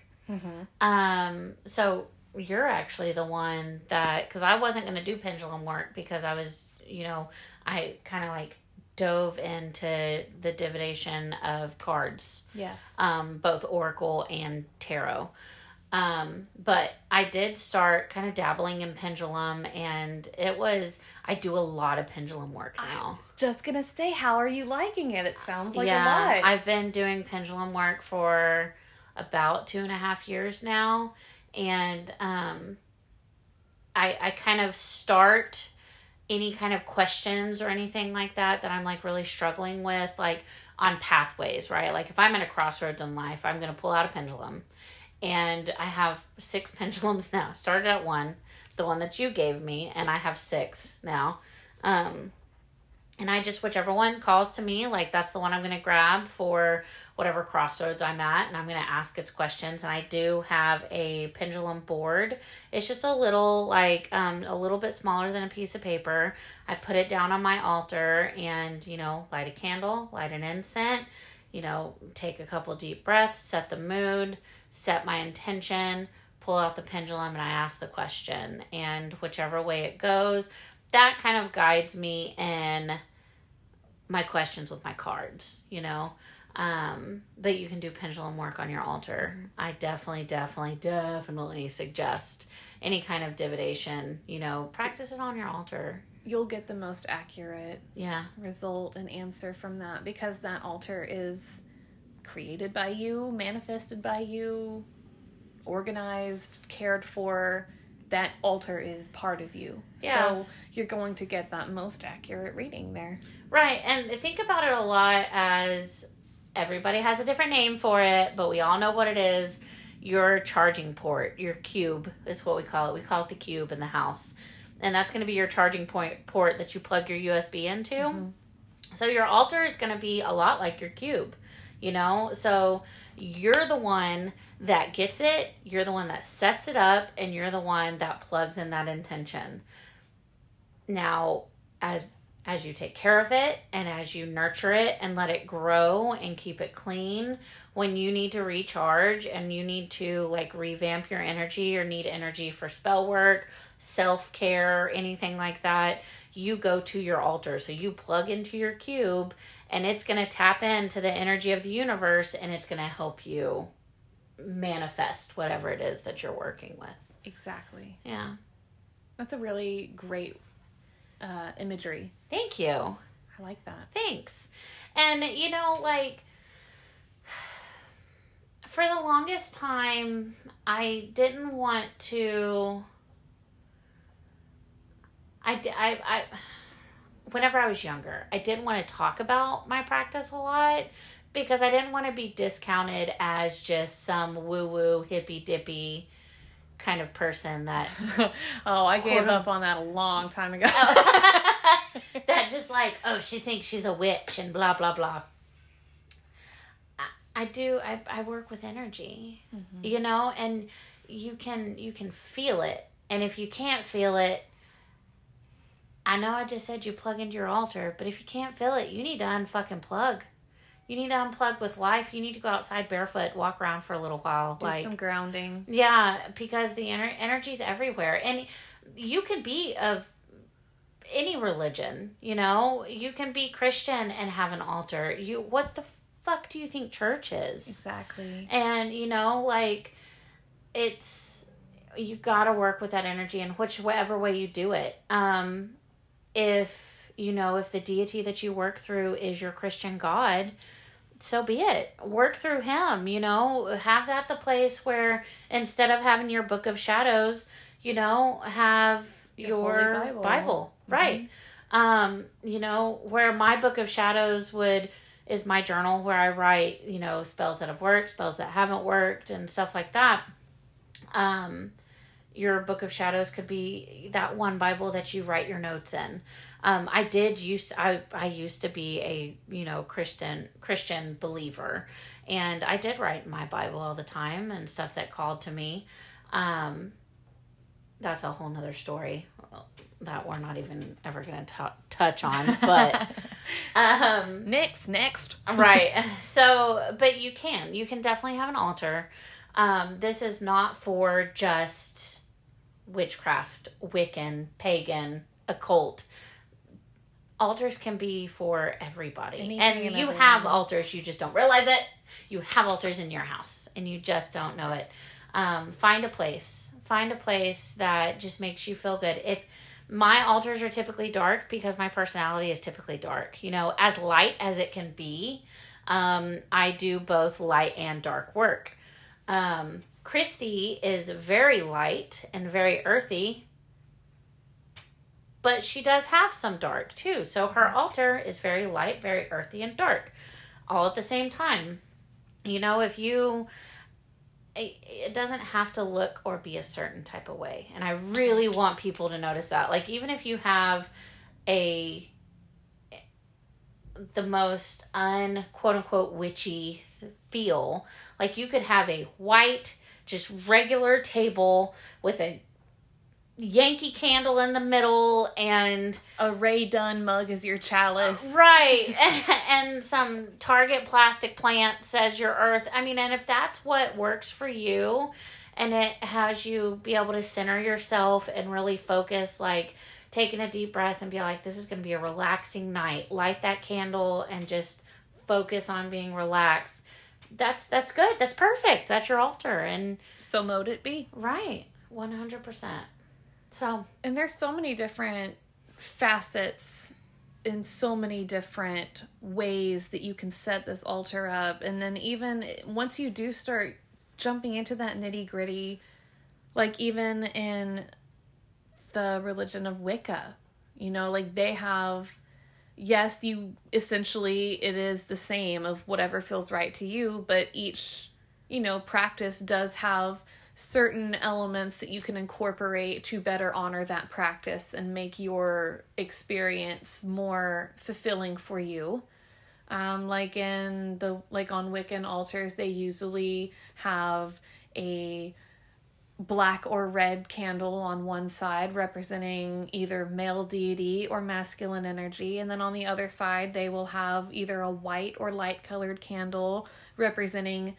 Um, so you're actually the one that because I wasn't going to do pendulum work because I was, you know, I kind of like dove into the divination of cards, Yes. um, both oracle and tarot. Um, but I did start kind of dabbling in pendulum, and it was I do a lot of pendulum work now. Just gonna say, how are you liking it? It sounds like yeah, a lot. I've been doing pendulum work for about two and a half years now, and um, I I kind of start any kind of questions or anything like that that I'm like really struggling with, like on pathways, right? Like if I'm at a crossroads in life, I'm gonna pull out a pendulum, and I have six pendulums now. Started at one, the one that you gave me, and I have six now. Um, and I just whichever one calls to me, like that's the one I'm gonna grab for whatever crossroads I'm at, and I'm gonna ask its questions. And I do have a pendulum board. It's just a little like um, a little bit smaller than a piece of paper. I put it down on my altar, and you know, light a candle, light an incense. You know, take a couple deep breaths, set the mood, set my intention, pull out the pendulum, and I ask the question. And whichever way it goes, that kind of guides me in my questions with my cards, you know. Um, but you can do pendulum work on your altar. I definitely, definitely, definitely suggest any kind of divination, you know, practice it on your altar. You'll get the most accurate Yeah. result and answer from that because that altar is created by you, manifested by you, organized, cared for. That altar is part of you. Yeah. So you're going to get that most accurate reading there. Right. And think about it a lot as everybody has a different name for it, but we all know what it is. your charging port, your cube is what we call it. We call it the cube in the house. And that's going to be your charging point port that you plug your USB into. Mm-hmm. So your altar is going to be a lot like your cube, you know? So you're the one that gets it, you're the one that sets it up, and you're the one that plugs in that intention. Now, as as you take care of it and as you nurture it and let it grow and keep it clean, when you need to recharge and you need to like revamp your energy or need energy for spell work, self care, anything like that, you go to your altar. So you plug into your cube and it's going to tap into the energy of the universe and it's going to help you manifest whatever it is that you're working with. Exactly. Yeah. That's a really great uh, imagery. Thank you. I like that. Thanks. And you know, like for the longest time, I didn't want to. I, I, I, whenever I was younger, I didn't want to talk about my practice a lot because I didn't want to be discounted as just some woo woo hippy dippy kind of person that oh, I gave up on that a long time ago. Oh. that just like oh she thinks she's a witch and blah blah blah. I, I do I, I work with energy mm-hmm. you know and you can you can feel it. And if you can't feel it i know i just said you plug into your altar but if you can't feel it you need to unfucking plug you need to unplug with life you need to go outside barefoot walk around for a little while Do like some grounding. yeah, because the ener- energy's everywhere. And you could be of any religion, you know? You can be Christian and have an altar. You what the fuck do you think church is? Exactly. And you know, like it's you got to work with that energy in whichever way you do it. Um if you know, if the deity that you work through is your Christian God, so be it. Work through him, you know, have that the place where instead of having your book of shadows, you know, have Your your, Bible. Bible. Right. Um, you know, where my book of shadows would is my journal where I write, you know, spells that have worked, spells that haven't worked and stuff like that. Um your book of shadows could be that one bible that you write your notes in. Um, i did use I, I used to be a you know christian christian believer and i did write my bible all the time and stuff that called to me. Um, that's a whole nother story that we're not even ever going to touch on but um, Next, next. right. So but you can you can definitely have an altar. Um, this is not for just witchcraft wiccan pagan occult. Altars can be for everybody. Anything and you have altars you just don't realize it. You have altars in your house and you just don't know it. Um, find a place. Find a place that just makes you feel good. If my altars are typically dark because my personality is typically dark you know as light as it can be um, i do both light and dark work. Um, christy is very light and very earthy but she does have some dark too. So her altar is very light very earthy and dark all at the same time. You know if you it, doesn't have to look or be a certain type of way. And i really want people to notice that. Like even if you have a the most un quote unquote witchy feel like you could have a white just regular table with a yankee candle in the middle and A Rae Dunn mug is your chalice. Right. and some Target plastic plant says your earth. I mean, and if that's what works for you and it has you be able to center yourself and really focus, like taking a deep breath and be like, this is going to be a relaxing night. Light that candle and just focus on being relaxed. That's that's good. That's perfect. That's your altar and So mote it be. right. 100%. So, And there's so many different facets in so many different ways that you can set this altar up. And then even once you do start jumping into that nitty gritty, like even in the religion of Wicca, you know, like they have yes, you essentially it is the same of whatever feels right to you, but each you know, practice does have certain elements that you can incorporate to better honor that practice and make your experience more fulfilling for you. Um, like in the like on Wiccan altars, they usually have a black or red candle on one side representing either male deity or masculine energy and then on the other side they will have either a white or light colored candle representing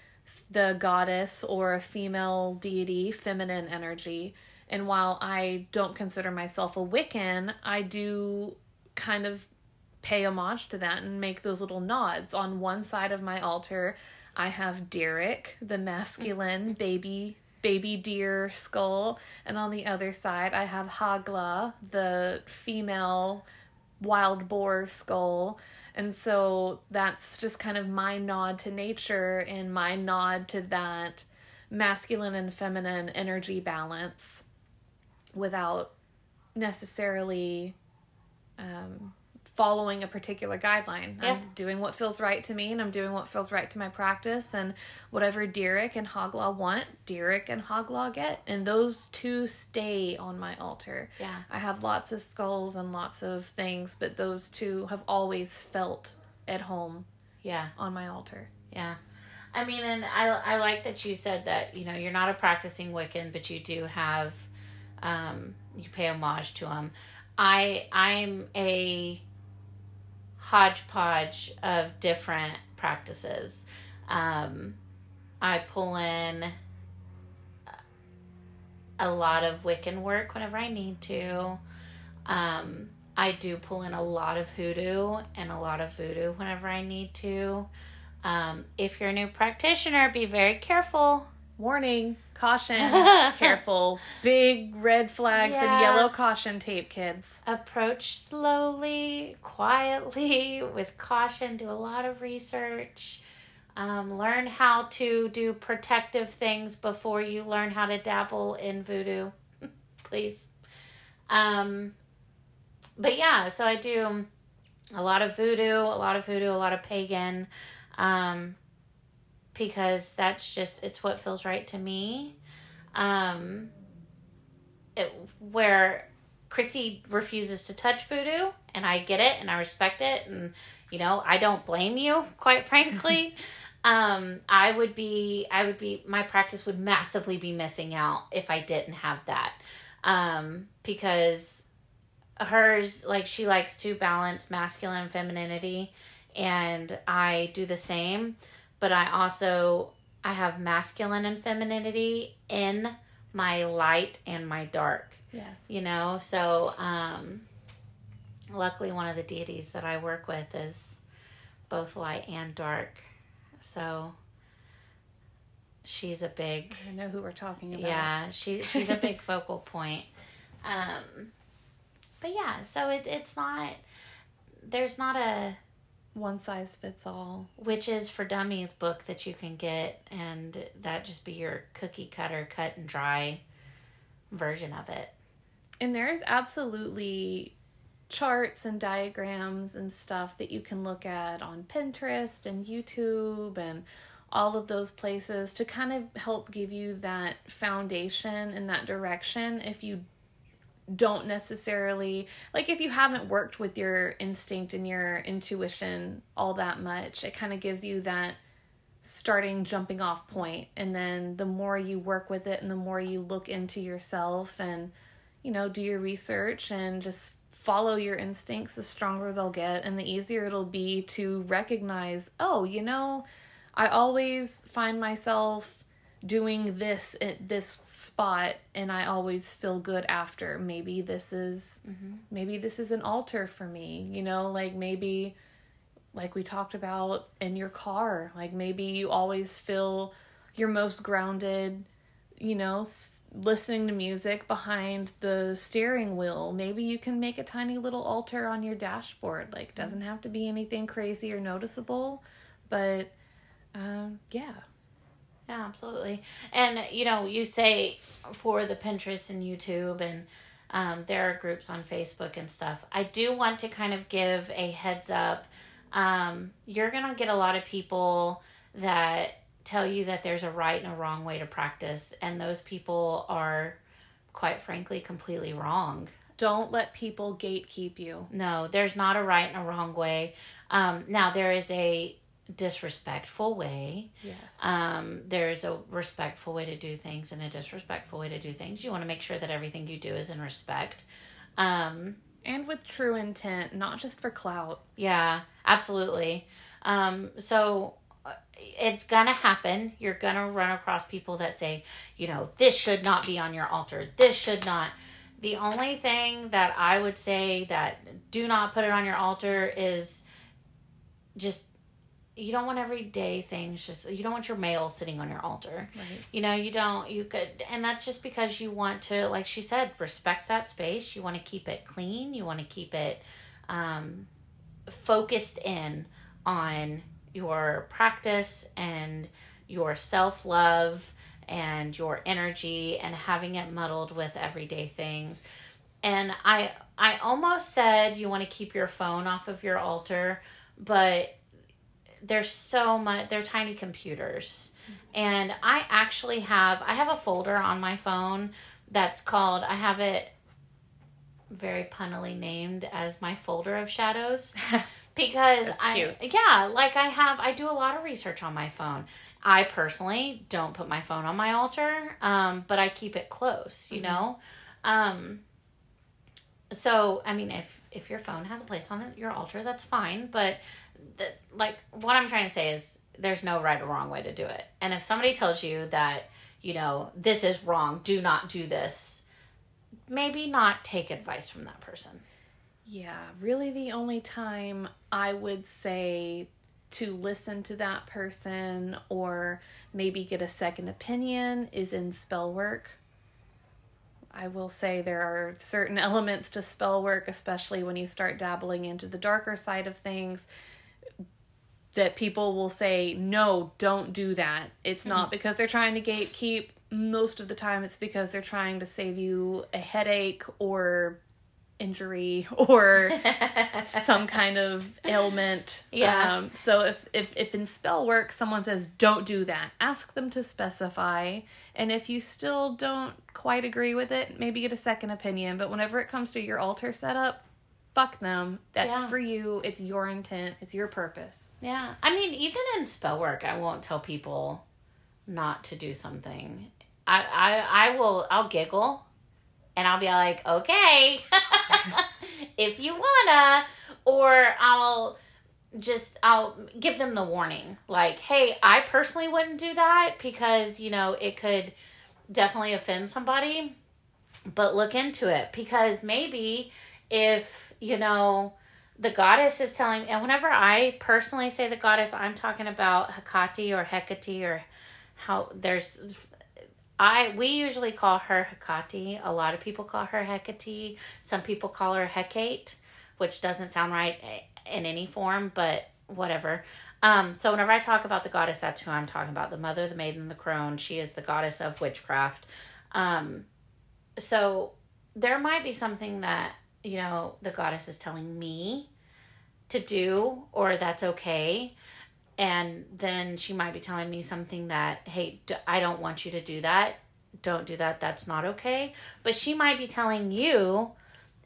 the goddess or a female deity, feminine energy. And while I don't consider myself a Wiccan, I do kind of pay homage to that and make those little nods. On one side of my altar, I have Derek, the masculine baby baby deer skull, and on the other side, I have Hagla, the female wild boar skull. And so that's just kind of my nod to nature and my nod to that masculine and feminine energy balance without necessarily um, following a particular guideline. Yeah. I'm doing what feels right to me and I'm doing what feels right to my practice and whatever Derek and Hoglaw want, Derek and Hoglaw get. And those two stay on my altar. Yeah. I have lots of skulls and lots of things, but those two have always felt at home Yeah. on my altar. Yeah. I mean, and I, I like that you said that, you know, you're not a practicing Wiccan, but you do have, um, you pay homage to them. I, I'm a hodgepodge of different practices. Um, I pull in a lot of Wiccan work whenever I need to. Um, I do pull in a lot of hoodoo and a lot of voodoo whenever I need to. Um, if you're a new practitioner, be very careful. Warning, caution, careful, big red flags Yeah. and yellow caution tape, kids. Approach slowly, quietly, with caution. Do a lot of research. Um, learn how to do protective things before you learn how to dabble in voodoo, please. Um, but yeah, so I do a lot of voodoo, a lot of voodoo, a lot of pagan, um, because that's just it's what feels right to me. Um, it, where Chrissy refuses to touch voodoo, and I get it and I respect it, and you know I don't blame you, quite frankly. um, I would be, I would be, my practice would massively be missing out if I didn't have that, um, because hers like she likes to balance masculine femininity, and I do the same, but I also I have masculine and femininity in my light and my dark Yes. you know so um luckily one of the deities that i work with is both light and dark so she's a big I know who we're talking about. yeah she she's a big focal point um but yeah so it, it's not there's not a One size fits all. which is for dummies book that you can get and that just be your cookie cutter cut and dry version of it And there's absolutely charts and diagrams and stuff that you can look at on Pinterest and YouTube and all of those places to kind of help give you that foundation and that direction if you don't necessarily like if you haven't worked with your instinct and your intuition all that much it kind of gives you that starting jumping off point. And then the more you work with it and the more you look into yourself and you know do your research and just follow your instincts the stronger they'll get and the easier it'll be to recognize oh you know i always find myself doing this at this spot and i always feel good after. Maybe this is mm-hmm. maybe this is an altar for me you know? Like maybe like we talked about in your car like maybe you always feel your most grounded you know s- listening to music behind the steering wheel. Maybe you can make a tiny little altar on your dashboard. Like doesn't mm-hmm. have to be anything crazy or noticeable but um yeah Yeah, absolutely. And you know, you say for the Pinterest and YouTube and um, there are groups on Facebook and stuff. I do want to kind of give a heads up. Um, you're gonna get a lot of people that tell you that there's a right and a wrong way to practice, and those people are, quite frankly, completely wrong. Don't let people gatekeep you. No, there's not a right and a wrong way. Um, now, there is a disrespectful way. Yes. Um, there's a respectful way to do things and a disrespectful way to do things. You want to make sure that everything you do is in respect. Um, and with true intent, not just for clout. Yeah, absolutely. Um, so uh, it's gonna happen. You're gonna run across people that say, you know, this should not be on your altar. This should not. The only thing that I would say that do not put it on your altar is just you don't want everyday things just you don't want your mail sitting on your altar. Right. you know you don't you could and that's just because you want to like she said respect that space. You want to keep it clean. You want to keep it um, focused in on your practice and your self-love and your energy and having it muddled with everyday things. And i i almost said you want to keep your phone off of your altar but there's so much they're tiny computers. And i actually have i have a folder on my phone that's called i have it very punnily named as my folder of shadows. Because i yeah like i have i do a lot of research on my phone. I personally don't put my phone on my altar um, but i keep it close you Mhm. know? Um, so i mean if if your phone has a place on it, your altar that's fine but the, like what i'm trying to say is there's no right or wrong way to do it. And if somebody tells you that you know this is wrong do not do this maybe not take advice from that person. Yeah, really the only time I would say to listen to that person or maybe get a second opinion is in spell work. I will say there are certain elements to spell work, especially when you start dabbling into the darker side of things, that people will say, no, don't do that. It's not because they're trying to gatekeep. Most of the time, it's because they're trying to save you a headache or injury or some kind of ailment. Yeah. Um, so if, if if in spell work someone says don't do that, ask them to specify. And if you still don't quite agree with it, maybe get a second opinion. But whenever it comes to your altar setup, fuck them. That's Yeah. for you. It's your intent. It's your purpose. Yeah. I mean, even in spell work, I won't tell people not to do something. I, I, I will, I'll giggle and I'll be like, okay, if you wanna, or I'll just, I'll give them the warning. Like, hey, I personally wouldn't do that because, you know, it could definitely offend somebody, but look into it because maybe if, you know, the goddess is telling and whenever i personally say the goddess i'm talking about hecate or hecate or how there's i we usually call her hecate. A lot of people call her hecate. Some people call her hecate which doesn't sound right in any form but whatever. Um so whenever i talk about the goddess that's who i'm talking about. The mother the maiden the crone. She is the goddess of witchcraft. Um so there might be something that you know the goddess is telling me to do or that's okay. And then she might be telling me something that hey I don't want you to do that. Don't do that. That's not okay. But she might be telling you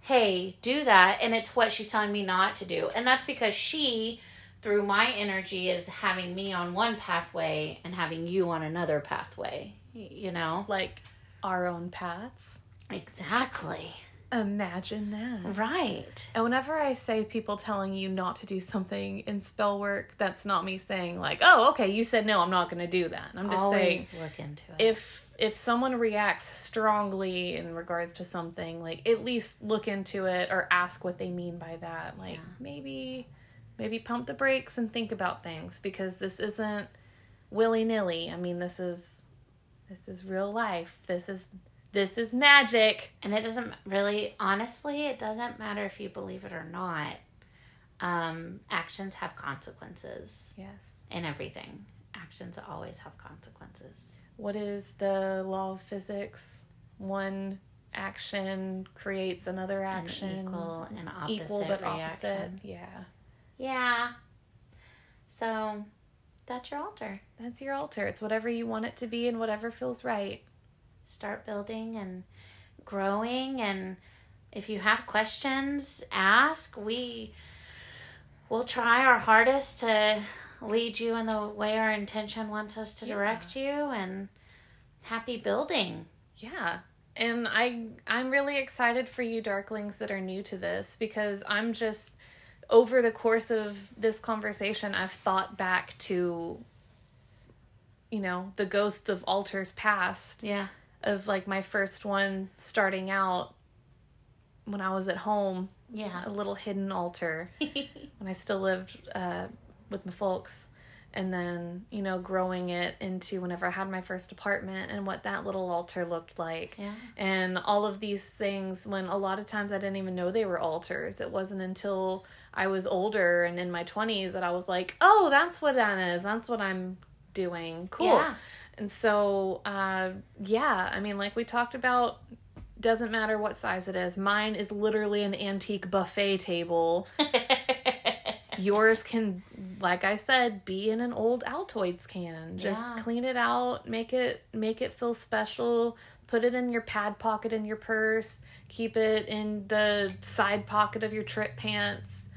hey do that. And it's what she's telling me not to do. And that's because she through my energy is having me on one pathway and having you on another pathway you know? Like our own paths. exactly Imagine that. right And whenever I say people telling you not to do something in spell work, that's not me saying like, "Oh, okay, you said no, I'm not going to do that." I'm just always saying look into it if if someone reacts strongly in regards to something, like at least look into it or ask what they mean by that. Like Yeah. maybe maybe pump the brakes and think about things because this isn't willy-nilly. I mean, this is this is real life. This is this is magic. And it doesn't really, honestly, it doesn't matter if you believe it or not. Um, actions have consequences Yes. in everything. Actions always have consequences. what is the law of physics? One action creates another action. An equal and opposite Equal but reaction. opposite. Yeah. Yeah. So that's your altar. That's your altar. It's whatever you want it to be and whatever feels right. Start building and growing and if you have questions, ask. We will try our hardest to lead you in the way our intention wants us to Yeah. direct you and happy building. Yeah. And I I'm really excited for you darklings that are new to this because I'm just over the course of this conversation I've thought back to you know, the ghosts of altars past Yeah. Of like my first one starting out when I was at home, Yeah. a little hidden altar when I still lived uh, with my folks. And then, you know, growing it into whenever I had my first apartment and what that little altar looked like. yeah. And all of these things, when a lot of times I didn't even know they were altars. It wasn't until I was older and in my 20s that I was like, oh, that's what that is. That's what I'm doing. Cool. Yeah. And so, uh, yeah, I mean, like we talked about, doesn't matter what size it is. Mine is literally an antique buffet table. Yours can, like I said, be in an old Altoids can. Just Yeah. clean it out, make it make it feel special. Put it in your pad pocket in your purse. Keep it in the side pocket of your Tripp pants.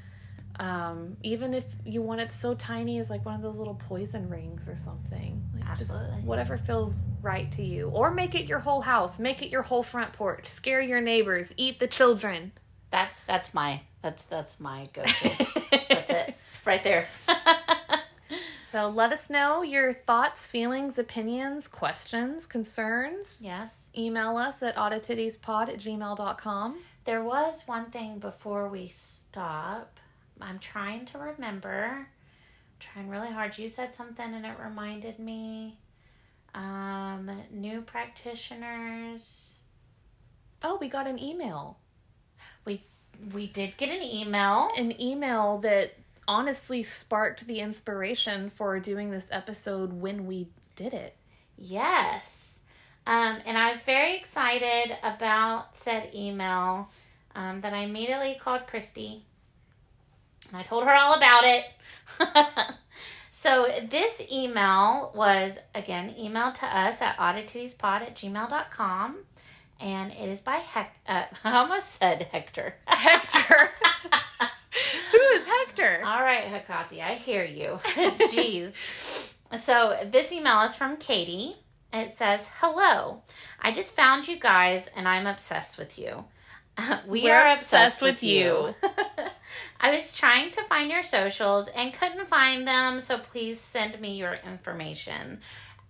Um, even if you want it so tiny as like one of those little poison rings or something. Like Absolutely. Just whatever feels right to you. Or make it your whole house. Make it your whole front porch. Scare your neighbors. Eat the children. That's that's my that's that's my go to. that's it. Right there. So let us know your thoughts, feelings, opinions, questions, concerns. yes. Email us at audititiespod at gmail.com. There was one thing before we stop. I'm trying to remember. trying really hard. You said something and it reminded me. Um, new practitioners. Oh, we got an email. We we did get an email. An email that honestly sparked the inspiration for doing this episode when we did it. Yes. Um, and I was very excited about said email um, that I immediately called Christy and I told her all about it. so this email was, again, emailed to us at odditiespod at gmail.com. And it is by Hec- uh, I almost said Hector. Hector. Who is Hector? All right, Hecate, I hear you. Jeez. So this email is from Katie. It says, Hello. I just found you guys and I'm obsessed with you. we We're are obsessed obsessed, with with you. I was trying to find your socials and couldn't find them, so please send me your information.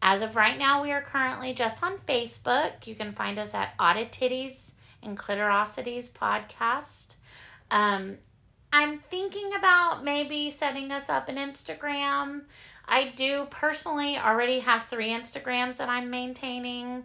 As of right now, we are currently just on Facebook. You can find us at Audit Titties and Clitorosities Podcast. Um, I'm thinking about maybe setting us up an Instagram. I do personally already have three Instagrams that I'm maintaining.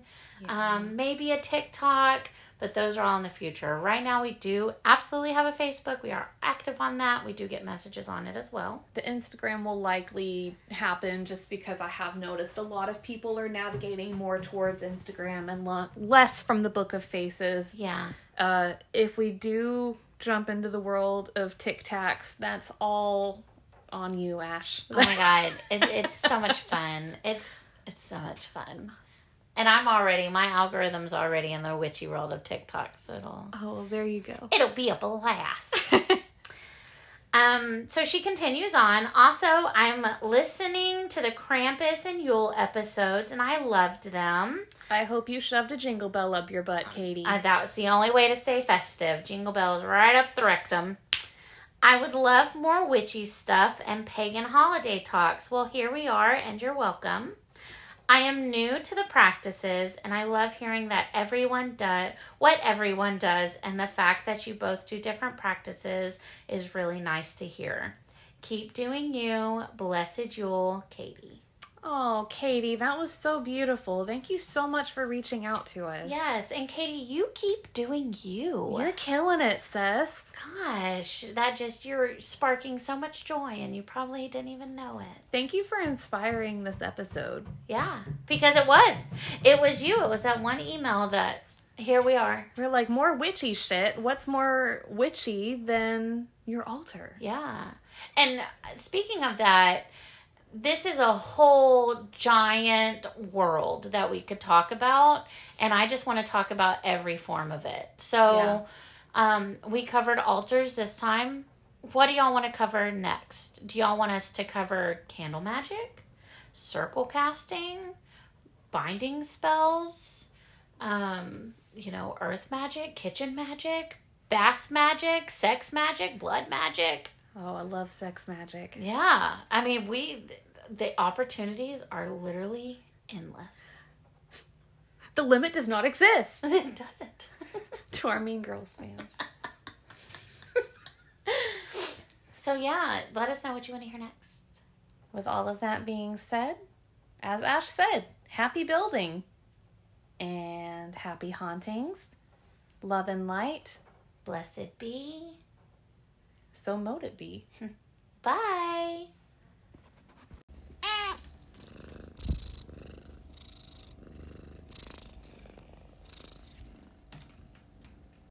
Um, maybe a TikTok, but those are all in the future. Right now, we do absolutely have a Facebook. We are active on that. We do get messages on it as well. the Instagram will likely happen just because I have noticed a lot of people are navigating more towards Instagram and lo- less from the Book of Faces. Yeah. Uh, if we do jump into the world of TikToks, that's all on you, Ash. Oh my god, it, it's so much fun. It's it's so much fun. And I'm already my algorithm's already in the witchy world of TikTok, so it'll oh, well, there you go. it'll be a blast. Um, so she continues on. Also, I'm listening to the Krampus and Yule episodes, and I loved them. I hope you shoved a jingle bell up your butt, Katie. Uh, that was the only way to stay festive. Jingle bells right up the rectum. I would love more witchy stuff and pagan holiday talks. Well, here we are, and you're welcome. I am new to the practices, and I love hearing that everyone does what everyone does, and the fact that you both do different practices is really nice to hear. Keep doing you. Blessed Yule, Katie. Oh, Katie, that was so beautiful. Thank you so much for reaching out to us. Yes, and Katie, you keep doing you. You're killing it, sis. Gosh, that just you're sparking so much joy and you probably didn't even know it. Thank you for inspiring this episode. Yeah, because it was. It was you. It was that one email that here we are. We're like, more witchy shit. What's more witchy than your altar? Yeah. And speaking of that, this is a whole giant world that we could talk about and i just want to talk about every form of it. So Yeah. um, we covered altars this time. What do y'all want to cover next? Do y'all want us to cover candle magic circle casting binding spells um, you know earth magic kitchen magic bath magic sex magic blood magic Oh, I love sex magic. yeah, I mean, we the opportunities are literally endless. The limit does not exist It doesn't. to our Mean Girls fans. So yeah, let us know what you want to hear next. With all of that being said, as Ash said, happy building and happy hauntings, love and light. Blessed be. So mote it be. Bye.